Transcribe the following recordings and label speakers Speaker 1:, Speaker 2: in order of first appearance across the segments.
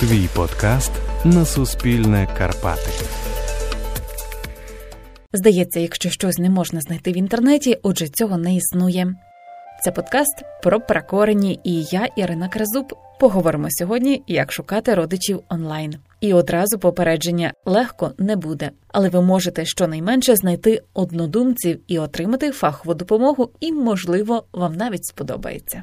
Speaker 1: Твій подкаст на Суспільне Карпати.
Speaker 2: Здається, якщо щось не можна знайти в інтернеті, отже, цього не існує. Це подкаст про перекорені, і я, Ірина Кразуб, поговоримо сьогодні, як шукати родичів онлайн. І одразу попередження легко не буде, але ви можете щонайменше знайти однодумців і отримати фахову допомогу, і, можливо, вам навіть сподобається.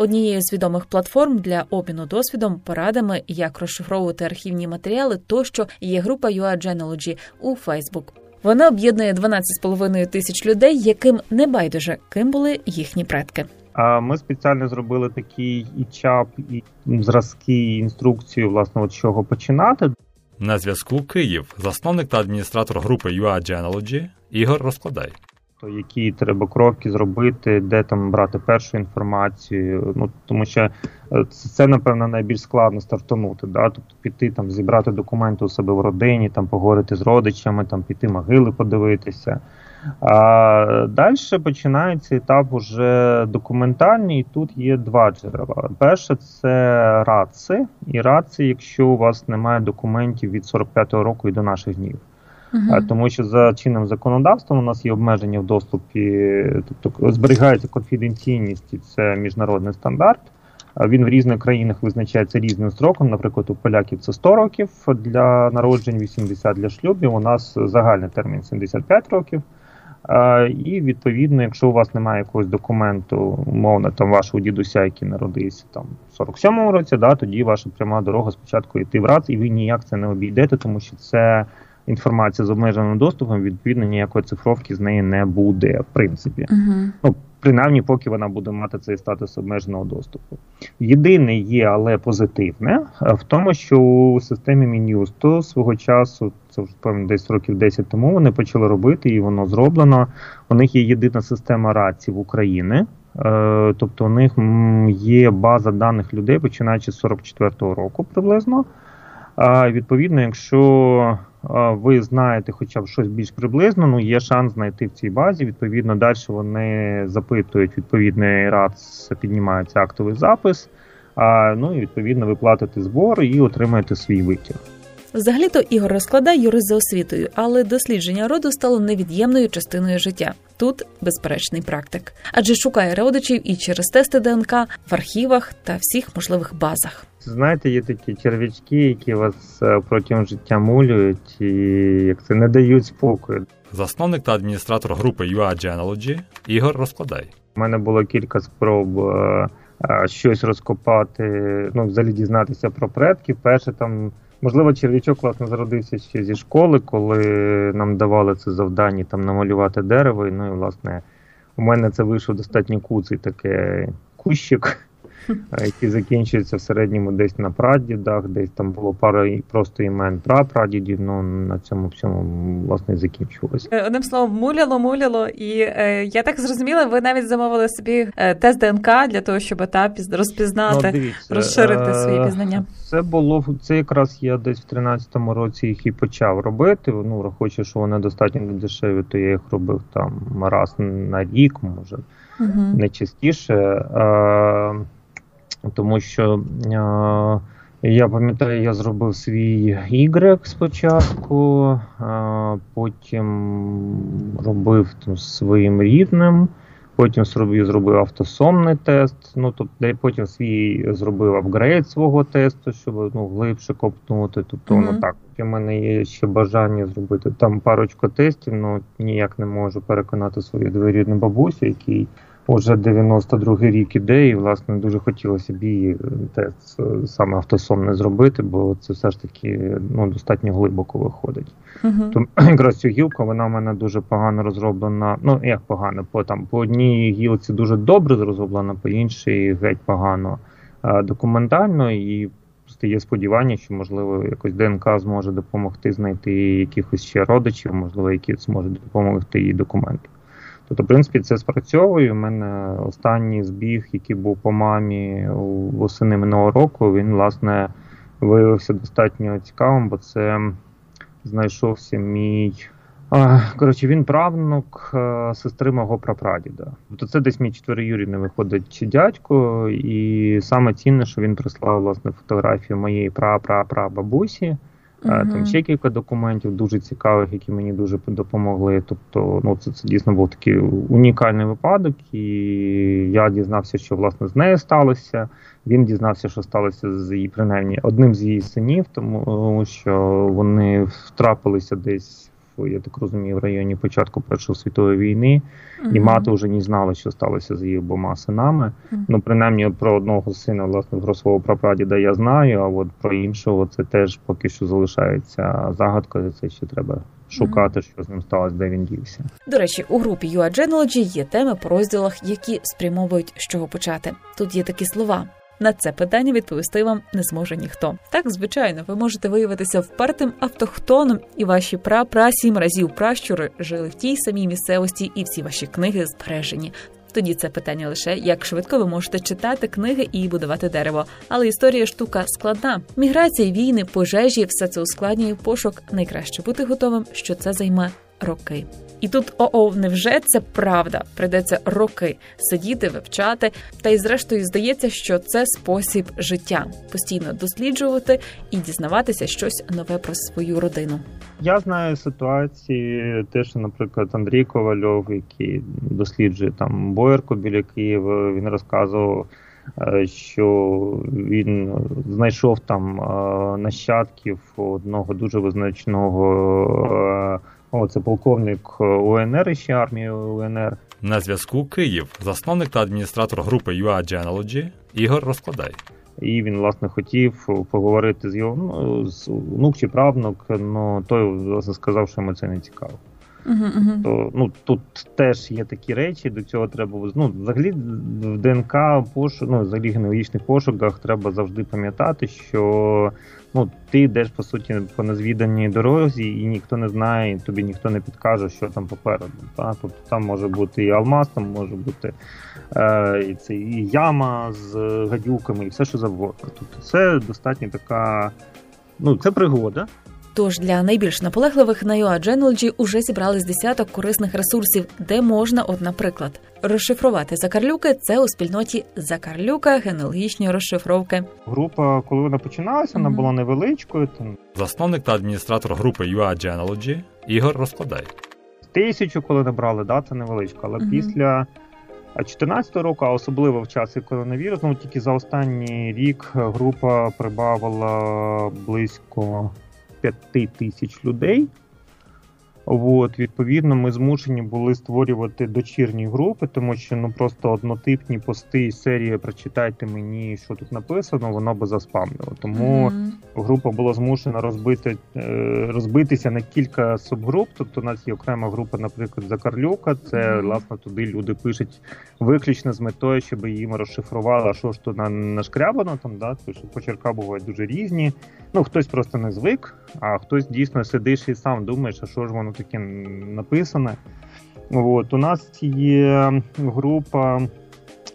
Speaker 2: Однією з відомих платформ для обміну досвідом, порадами, як розшифровувати архівні матеріали, тощо є група UA Genealogy у Facebook. Вона об'єднує 12,5 тисяч людей, яким не байдуже ким були їхні предки.
Speaker 3: А ми спеціально зробили такий і чап, і зразки, і інструкцію, власне, от чого починати.
Speaker 4: На зв'язку Київ, засновник та адміністратор групи UA Genealogy Ігор Розкладай.
Speaker 3: То які треба кроки зробити, де там брати першу інформацію. Ну тому що е, це, напевно найбільш складно стартанути. Да? Тобто піти там, зібрати документи у себе в родині, там поговорити з родичами, там піти могили подивитися. А далі починається етап уже документальний, і тут є два джерела. Перше це РАЦи, і РАЦи, якщо у вас немає документів від 45-го року і до наших днів. Uh-huh. Тому що за чинним законодавством у нас є обмеження в доступі, тобто зберігається конфіденційність, і це міжнародний стандарт. Він в різних країнах визначається різним строком. Наприклад, у поляків це 100 років для народжень, 80 для шлюбів. У нас загальний термін 75 років. І відповідно, якщо у вас немає якогось документу, умовно там вашого дідуся, який народився там в 47-му році, да, тоді ваша пряма дорога спочатку йти в РАЦ, і ви ніяк це не обійдете, тому що це інформація з обмеженим доступом, відповідно, ніякої цифровки з неї не буде, в принципі. Uh-huh. Ну, принаймні, поки вона буде мати цей статус обмеженого доступу. Єдине є, але позитивне, в тому, що у системі Мін'юсту свого часу, це вже певно десь років 10 тому, вони почали робити, і воно зроблено. У них є єдина система раців України. Е, тобто у них є база даних людей, починаючи з 44-го року приблизно. А відповідно, якщо ви знаєте хоча б щось більш приблизно, ну є шанс знайти в цій базі. Відповідно, далі вони запитують відповідний рад, піднімається актовий запис. А ну і відповідно ви платите збор і отримаєте свій витяг.
Speaker 2: Взагалі-то Ігор розкладає юрист за освітою, але дослідження роду стало невід'ємною частиною життя. Тут безперечний практик, адже шукає родичів і через тести ДНК в архівах та всіх можливих базах.
Speaker 3: Знаєте, є такі черв'ячки, які вас е, протягом життя мулюють і як це не дають спокою.
Speaker 4: Засновник та адміністратор групи UA Genealogy Ігор розкладай.
Speaker 3: У мене було кілька спроб е, е, щось розкопати, ну взагалі дізнатися про предків. Перше там. Можливо, черв'ячок власне зародився ще зі школи, коли нам давали це завдання там намалювати дерево. І, ну і власне у мене це вийшов достатньо куций такий кущик які закінчуються в середньому десь на прадідах, десь там було пара просто імен прапрадідів, ну на цьому всьому власне закінчилось.
Speaker 2: Е, одним словом, муляло, муляло, і е, я так зрозуміла, ви навіть замовили собі е, тест ДНК для того, щоб та розпізнати, ну, дивіться, розширити свої пізнання.
Speaker 3: Це було це якраз я десь в 13-му році їх і почав робити. Ну, враховуючи, що вони достатньо дешеві, то я їх робив там раз на рік, може угу. не частіше. Тому що е, я пам'ятаю, я зробив свій Y спочатку, е, потім робив там своїм рідним, потім зробив зробив автосомний тест. Ну тобто потім свій зробив апгрейд свого тесту, щоб ну, глибше копнути. Тобто mm-hmm. воно так. У мене є ще бажання зробити там парочку тестів, але ну, ніяк не можу переконати свою двоюрідну бабусю, який Уже 92-й рік іде, і власне дуже хотілося б її тест саме автосомне зробити, бо це все ж таки ну, достатньо глибоко виходить. Uh-huh. Тому якраз цю гілку вона в мене дуже погано розроблена. Ну як погано, по там по одній гілці дуже добре зроблена, по іншій геть погано а, документально і. Є сподівання, що можливо якось ДНК зможе допомогти знайти якихось ще родичів, можливо, які зможуть допомогти їй документи. Тобто, в принципі, це спрацьовує. У мене останній збіг, який був по мамі восени минулого року, він, власне, виявився достатньо цікавим, бо це знайшовся мій Коротше, він правнук е, сестри мого прапрадіда. Тобто це десь мій четвероюрідний виходить дядько, і саме цінне, що він прислав власне фотографію моєї пра-пра-пра-бабусі. Uh-huh. Там ще кілька документів дуже цікавих, які мені дуже допомогли. Тобто, ну це це дійсно був такий унікальний випадок, і я дізнався, що власне з нею сталося. Він дізнався, що сталося з її принаймні одним з її синів, тому що вони втрапилися десь я так розумію, в районі початку Першої світової війни, uh-huh. і мати вже не знала, що сталося з її обома синами. Uh-huh. Ну, принаймні, про одного сина, власне, про свого прапрадіда я знаю, а от про іншого це теж поки що залишається загадкою. Це ще треба. Шукати, що з ним сталося, де він дівся.
Speaker 2: До речі, у групі UA Genealogy є теми по розділах, які спрямовують з чого почати. Тут є такі слова: на це питання відповісти вам не зможе ніхто. Так, звичайно, ви можете виявитися впертим автохтоном, і ваші пра-пра сім разів пращури жили в тій самій місцевості, і всі ваші книги збережені. Тоді це питання лише як швидко ви можете читати книги і будувати дерево. Але історія штука складна. Міграція, війни, пожежі, все це ускладнює пошук. Найкраще бути готовим, що це займе роки. І тут ОО, невже це правда? Придеться роки сидіти, вивчати. Та й зрештою здається, що це спосіб життя постійно досліджувати і дізнаватися щось нове про свою родину.
Speaker 3: Я знаю ситуації, те, що, наприклад, Андрій Ковальов, який досліджує там Боярку біля Києва, він розказував. Е, що він знайшов там е, нащадків одного дуже визначного е, о, це полковник е, УНР ще армії УНР.
Speaker 4: На зв'язку Київ, засновник та адміністратор групи UA Genealogy Ігор Розкладай.
Speaker 3: І він, власне, хотів поговорити з його ну, з внук чи правнук, але той власне сказав, що йому це не цікаво. Uh-huh, То ну тут теж є такі речі, до цього треба ну, взагалі в ДНК пошук, ну, взагалі генеалогічних пошуках треба завжди пам'ятати, що ну, ти йдеш по суті по незвіданій дорозі, і ніхто не знає, і тобі ніхто не підкаже, що там попереду. Та? Тобто там може бути і алмаз, там може бути е, і, це, і яма з гадюками, і все, що завгодно. Тобто це достатньо така, ну це пригода.
Speaker 2: Тож для найбільш наполегливих на UA Genealogy уже зібрали з десяток корисних ресурсів, де можна, от, наприклад, розшифрувати закарлюки. Це у спільноті Закарлюка генеалогічні розшифровки.
Speaker 3: Група, коли вона починалася, вона була невеличкою. Там
Speaker 4: засновник та адміністратор групи UA Genealogy Ігор розкладає.
Speaker 3: Тисячу, коли набрали, да, це невеличко, але mm-hmm. після. 2014 року, а особливо в часи коронавірусу, ну тільки за останній рік група прибавила близько 5 тисяч людей. От, Відповідно, ми змушені були створювати дочірні групи, тому що ну просто однотипні пости і серії прочитайте мені, що тут написано, воно би заспамнило. Тому mm-hmm. група була змушена розбити, е, розбитися на кілька субгруп. Тобто у нас є окрема група, наприклад, Закарлюка. Це mm-hmm. власне туди люди пишуть виключно з метою, щоб їм розшифрували, що ж тут нашкрябано там, да, тому що почерка бувають дуже різні. Ну хтось просто не звик, а хтось дійсно сидиш і сам думаєш, а що ж воно таке написане. От, У нас є група.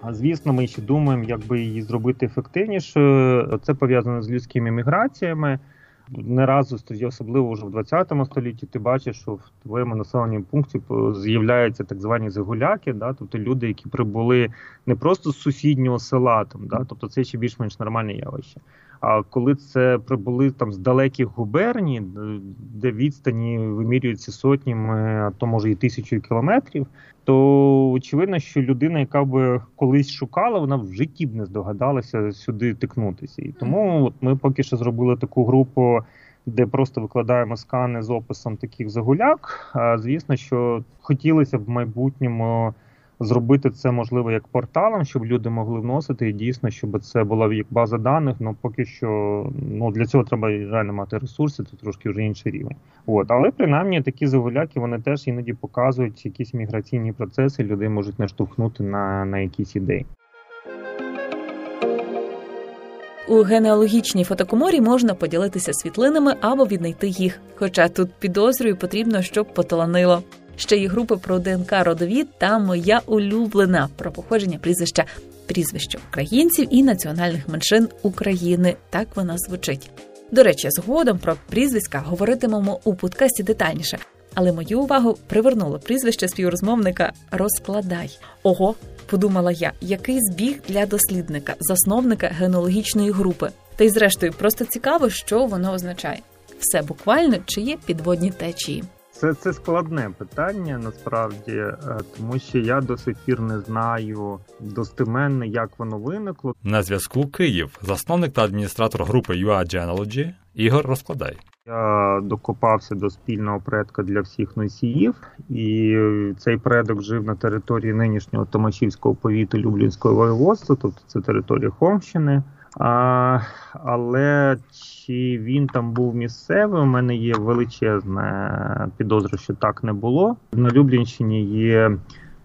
Speaker 3: Звісно, ми ще думаємо, як би її зробити ефективніше. Це пов'язано з людськими міграціями. Не разу особливо вже в 20 столітті, ти бачиш, що в твоєму населеному пункті з'являються так звані загуляки, да, тобто люди, які прибули не просто з сусіднього села, там, да, тобто це ще більш-менш нормальне явище. А коли це прибули там з далеких губерній, де відстані вимірюються сотнями, а то може і тисячою кілометрів, то очевидно, що людина, яка би колись шукала, вона в житті б не здогадалася сюди тикнутися. І тому от ми поки що зробили таку групу. Де просто викладаємо скани з описом таких загуляк. А звісно, що хотілося б в майбутньому зробити це можливо як порталом, щоб люди могли вносити і дійсно, щоб це була як база даних. Ну поки що ну для цього треба реально мати ресурси, це трошки вже інший рівень. От але принаймні такі загуляки вони теж іноді показують якісь міграційні процеси. Людей можуть наштовхнути на, на якісь ідеї.
Speaker 2: У генеалогічній фотокоморі можна поділитися світлинами або віднайти їх. Хоча тут підозрюю потрібно, щоб поталанило. Ще є групи про ДНК родові та моя улюблена про походження прізвища прізвища українців і національних меншин України. Так вона звучить. До речі, згодом про прізвиська говоритимемо у подкасті детальніше. але мою увагу привернуло прізвище співрозмовника Розкладай. Ого, подумала я, який збіг для дослідника, засновника генеалогічної групи. Та й зрештою, просто цікаво, що воно означає. Все буквально чи є підводні течії.
Speaker 3: Це це складне питання насправді, е, тому що я до сих пір не знаю достеменно, як воно виникло.
Speaker 4: На зв'язку Київ, засновник та адміністратор групи UA Genealogy Ігор Розкладай.
Speaker 3: Я докопався до спільного предка для всіх носіїв, і цей предок жив на території нинішнього Томашівського повіту Люблінського воєводства, тобто це територія Хомщини. А, Але чи він там був місцевий? У мене є величезне підозра, що так не було. На Люблінщині є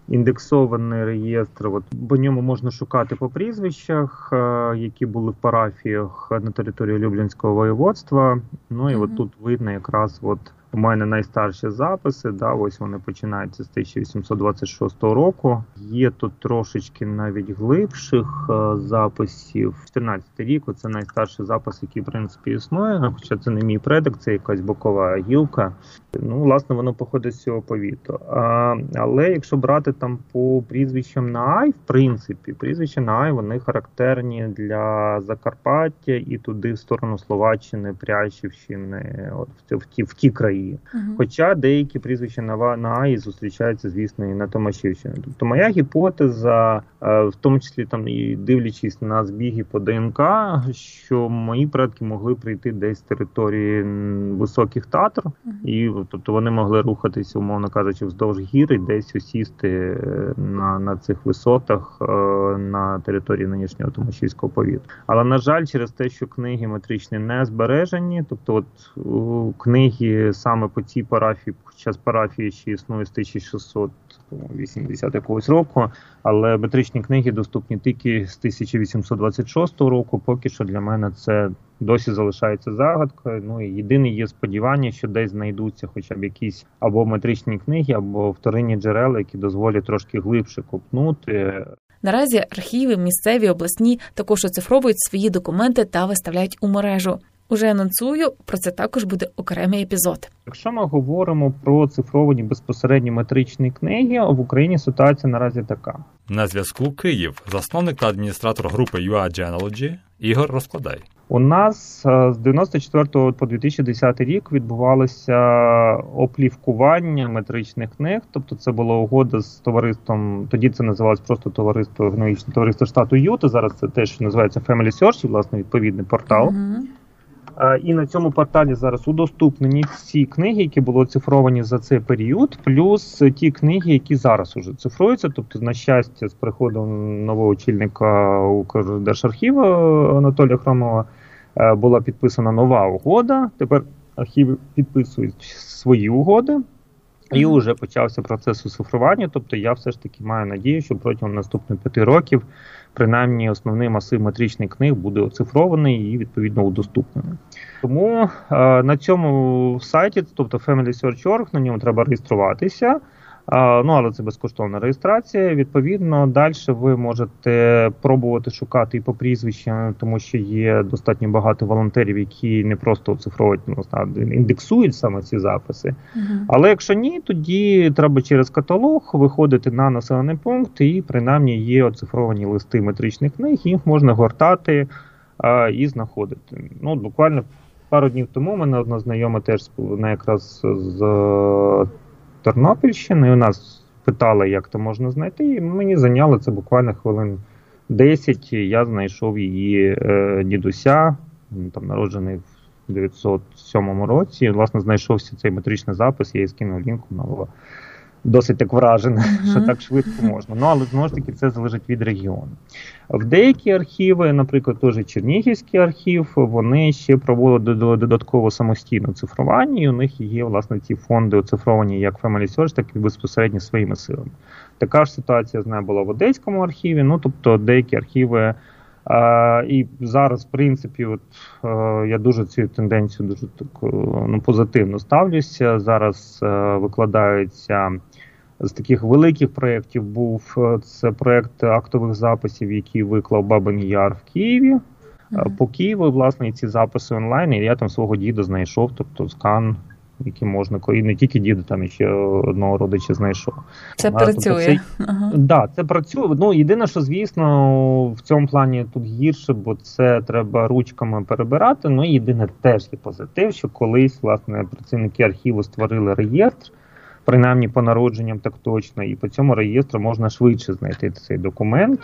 Speaker 3: індексований реєстр. От по ньому можна шукати по прізвищах, які були в парафіях на території Люблінського воєводства. Ну і mm-hmm. от тут видно якраз от. У мене найстарші записи, да, ось вони починаються з 1826 року. Є тут трошечки навіть глибших е, записів. 14 рік це найстарший запис, який в принципі існує. Хоча це не мій предок, це якась бокова гілка. Ну, власне, воно походить з цього повіту. А, Але якщо брати там по прізвищам на Ай, в принципі, прізвища на Ай вони характерні для Закарпаття і туди в сторону Словаччини, Прящівщини, от в, ті в ті країни. Росії. Uh-huh. Хоча деякі прізвища на на АІ зустрічаються, звісно, і на Томашівщині. Тобто моя гіпотеза, е, в тому числі там і дивлячись на збіги по ДНК, що мої предки могли прийти десь з території високих татр, uh-huh. і тобто вони могли рухатися, умовно кажучи, вздовж гір і десь осісти е, на на цих висотах е, на території нинішнього Томашівського повіту. Але на жаль, через те, що книги метричні не збережені, тобто от книги саме саме по цій парафії, хоча парафії ще існує з 1680 якогось року, але метричні книги доступні тільки з 1826 року. Поки що для мене це досі залишається загадкою. Ну і єдине є сподівання, що десь знайдуться хоча б якісь або метричні книги, або вторинні джерела, які дозволять трошки глибше копнути.
Speaker 2: Наразі архіви, місцеві обласні також оцифровують свої документи та виставляють у мережу. Уже анонсую, про це також буде окремий епізод.
Speaker 3: Якщо ми говоримо про цифровані безпосередні метричні книги, в Україні ситуація наразі така.
Speaker 4: На зв'язку Київ, засновник та адміністратор групи UA Genealogy Ігор Розкладай.
Speaker 3: У нас е, з 94 по 2010 рік відбувалося оплівкування метричних книг. Тобто, це була угода з товариством. Тоді це називалось просто товариство генологічне товариство штату Юта. Зараз це теж називається Family Search, власне відповідний портал. Uh-huh. І на цьому порталі зараз удоступнені всі книги, які були оцифровані за цей період, плюс ті книги, які зараз уже цифруються. Тобто, на щастя, з приходом нового очільника Укрдержархіву Анатолія Хромова е, була підписана нова угода. Тепер архіви підписують свої угоди. І вже почався процес оцифрування. Тобто я все ж таки маю надію, що протягом наступних п'яти років принаймні основний масив метричних книг буде оцифрований і відповідно удоступнений. Тому е, на цьому сайті, тобто FamilySearch.org, на ньому треба реєструватися. Ну, але це безкоштовна реєстрація. Відповідно, далі ви можете пробувати шукати і по прізвищам, тому що є достатньо багато волонтерів, які не просто оцифровують, ну, індексують саме ці записи. uh Але якщо ні, тоді треба через каталог виходити на населений пункт, і принаймні є оцифровані листи метричних книг, їх можна гортати а, і знаходити. Ну, буквально. Пару днів тому мене одна знайома теж якраз з Тернопільщини. У нас питали, як то можна знайти. і Мені зайняло це буквально хвилин 10. Я знайшов її е, дідуся, там народжений в 907 році. Власне, знайшовся цей метричний запис, я її скинув лінку, на досить так вражена, uh-huh. що так швидко можна. Ну але знову ж таки це залежить від регіону. В деякі архіви, наприклад, теж Чернігівський архів, вони ще проводять додатково самостійне цифрування, і у них є власне ці фонди оцифровані як Family Search, так і безпосередньо своїми силами. Така ж ситуація знаю була в Одеському архіві. Ну тобто деякі архіви. А, І зараз, в принципі, от а, я дуже цю тенденцію дуже так ну, позитивно ставлюся. Зараз а, викладаються з таких великих проєктів був е, це проєкт актових записів, який виклав Бабин Яр в Києві. Mm-hmm. По Києву, власне, ці записи онлайн, і я там свого діда знайшов, тобто скан які можна і не тільки діду, там ще одного родича знайшов.
Speaker 2: Це а, працює. Тобто
Speaker 3: це, ага. да, це працює. Ну єдине, що звісно, в цьому плані тут гірше, бо це треба ручками перебирати. Ну єдине теж є позитив, що колись власне працівники архіву створили реєстр. Принаймні по народженням так точно, і по цьому реєстру можна швидше знайти цей документ.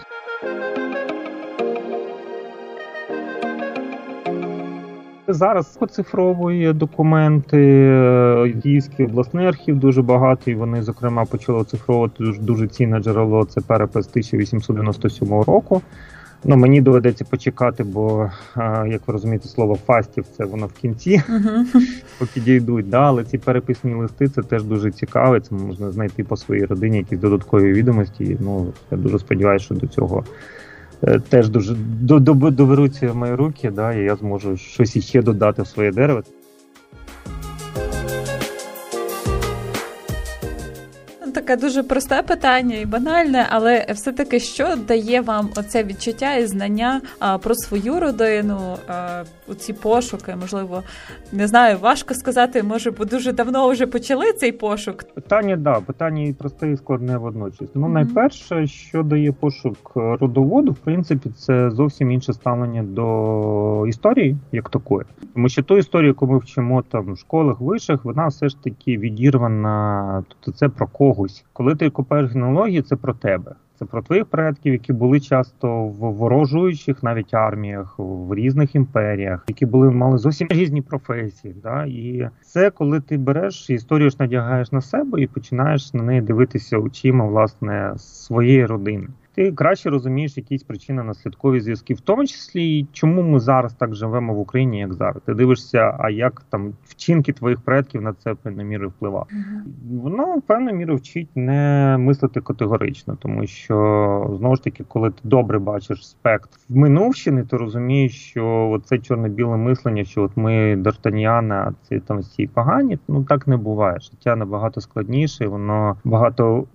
Speaker 3: Зараз оцифровує документи. Київський обласний архів дуже багатий. Вони, зокрема, почали оцифровувати дуже, дуже цінне джерело. Це перепис 1897 року. Ну, Мені доведеться почекати, бо, як ви розумієте, слово фастів це воно в кінці, uh-huh. поки дійдуть. Да, Але ці переписні листи це теж дуже цікаво. Це можна знайти по своїй родині якісь додаткові відомості. Ну, Я дуже сподіваюся, що до цього Е, теж дуже доберуться в мої руки, да, і я зможу щось іще додати в своє дерево.
Speaker 2: Таке дуже просте питання і банальне, але все-таки що дає вам оце відчуття і знання а, про свою родину, а, ці пошуки, можливо, не знаю, важко сказати, може, бо дуже давно вже почали цей пошук.
Speaker 3: Питання, да, питання і просте, і складне водночас. Ну, mm-hmm. найперше, що дає пошук родоводу, в принципі, це зовсім інше ставлення до історії, як такої. Тому що ту історію, яку ми вчимо там в школах вишах, вона все ж таки відірвана, тобто це про когось. Коли ти купаєш генеалогію, це про тебе. Це про твоїх предків, які були часто в ворожуючих навіть арміях, в різних імперіях, які були мали зовсім різні професії. Да? І це коли ти береш історію ж надягаєш на себе і починаєш на неї дивитися очима власне своєї родини ти краще розумієш якісь причини наслідкові зв'язки, в тому числі чому ми зараз так живемо в Україні, як зараз. Ти дивишся, а як там вчинки твоїх предків на це певною мірою впливали. Uh-huh. Воно певною мірою вчить не мислити категорично, тому що знову ж таки, коли ти добре бачиш спектр в минувщини, то розумієш, що це чорно-біле мислення, що от ми Д'Артаньяна, а ці там всі погані. Ну так не буває. Життя набагато складніше, воно багато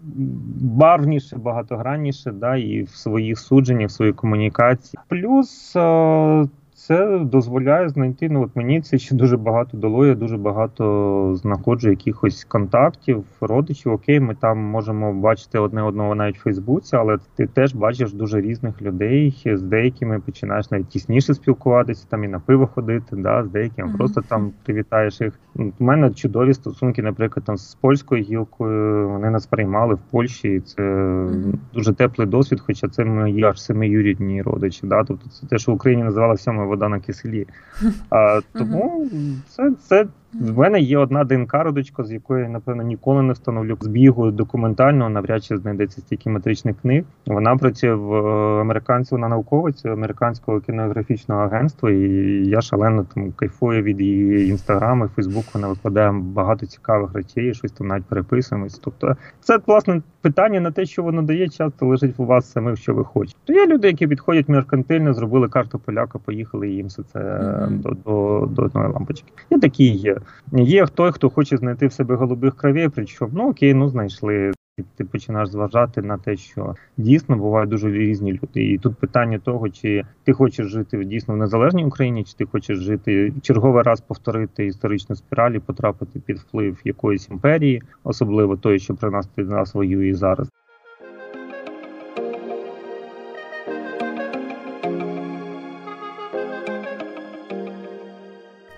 Speaker 3: барвніше, багатогранніше. Да, і в своїх судженнях, в своїй комунікації. Плюс е, це дозволяє знайти. Ну от мені це ще дуже багато дало. Я дуже багато знаходжу якихось контактів, родичів. Окей, ми там можемо бачити одне одного навіть в Фейсбуці, але ти теж бачиш дуже різних людей. З деякими починаєш навіть тісніше спілкуватися, там і на пиво ходити. Да, З деякими mm-hmm. просто там ти вітаєш їх. У мене чудові стосунки, наприклад, там з польською гілкою. Вони нас приймали в Польщі. і Це mm-hmm. дуже теплий досвід, хоча це мої аж семиюрідні родичі. Да? Тобто це те, що в Україні називали сьомою вода на киселі. А, Тому це це в мене є одна ДНК родочка, з якої, напевно, ніколи не встановлю збігу документального, навряд чи знайдеться стільки метричних книг. Вона працює в е, американці, вона науковець американського кінографічного агентства, і я шалено там кайфую від її інстаграму, Фейсбуку. Вона викладає багато цікавих речей, щось там навіть переписуємось. Тобто, це власне питання на те, що воно дає, часто лежить у вас самих, що ви хочете. То є люди, які підходять меркантильно, зробили карту поляка, поїхали і їм все це mm-hmm. до, до, до одної лампочки. І такі є. Є той, хто хоче знайти в себе голубих кровей, причому ну окей, ну знайшли. Ти починаєш зважати на те, що дійсно бувають дуже різні люди. І тут питання того, чи ти хочеш жити дійсно в незалежній Україні, чи ти хочеш жити черговий раз повторити історичну спіраль і потрапити під вплив якоїсь імперії, особливо той, що при нас під нас зараз.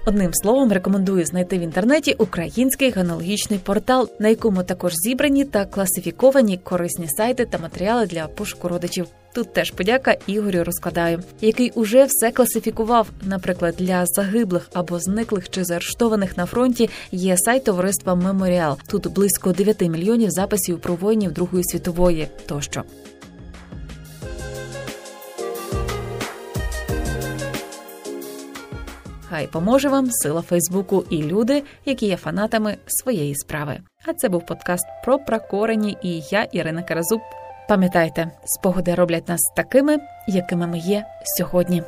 Speaker 2: Одним словом, рекомендую знайти в інтернеті український генеалогічний портал, на якому також зібрані та класифіковані корисні сайти та матеріали для пошуку родичів. Тут теж подяка Ігорю розкладаю, який уже все класифікував. Наприклад, для загиблих або зниклих чи заарештованих на фронті є сайт товариства Меморіал. Тут близько 9 мільйонів записів про воїнів Другої світової тощо. Хай поможе вам сила Фейсбуку і люди, які є фанатами своєї справи. А це був подкаст про прокорені і я, Ірина Каразуб. Пам'ятайте, спогади роблять нас такими, якими ми є сьогодні.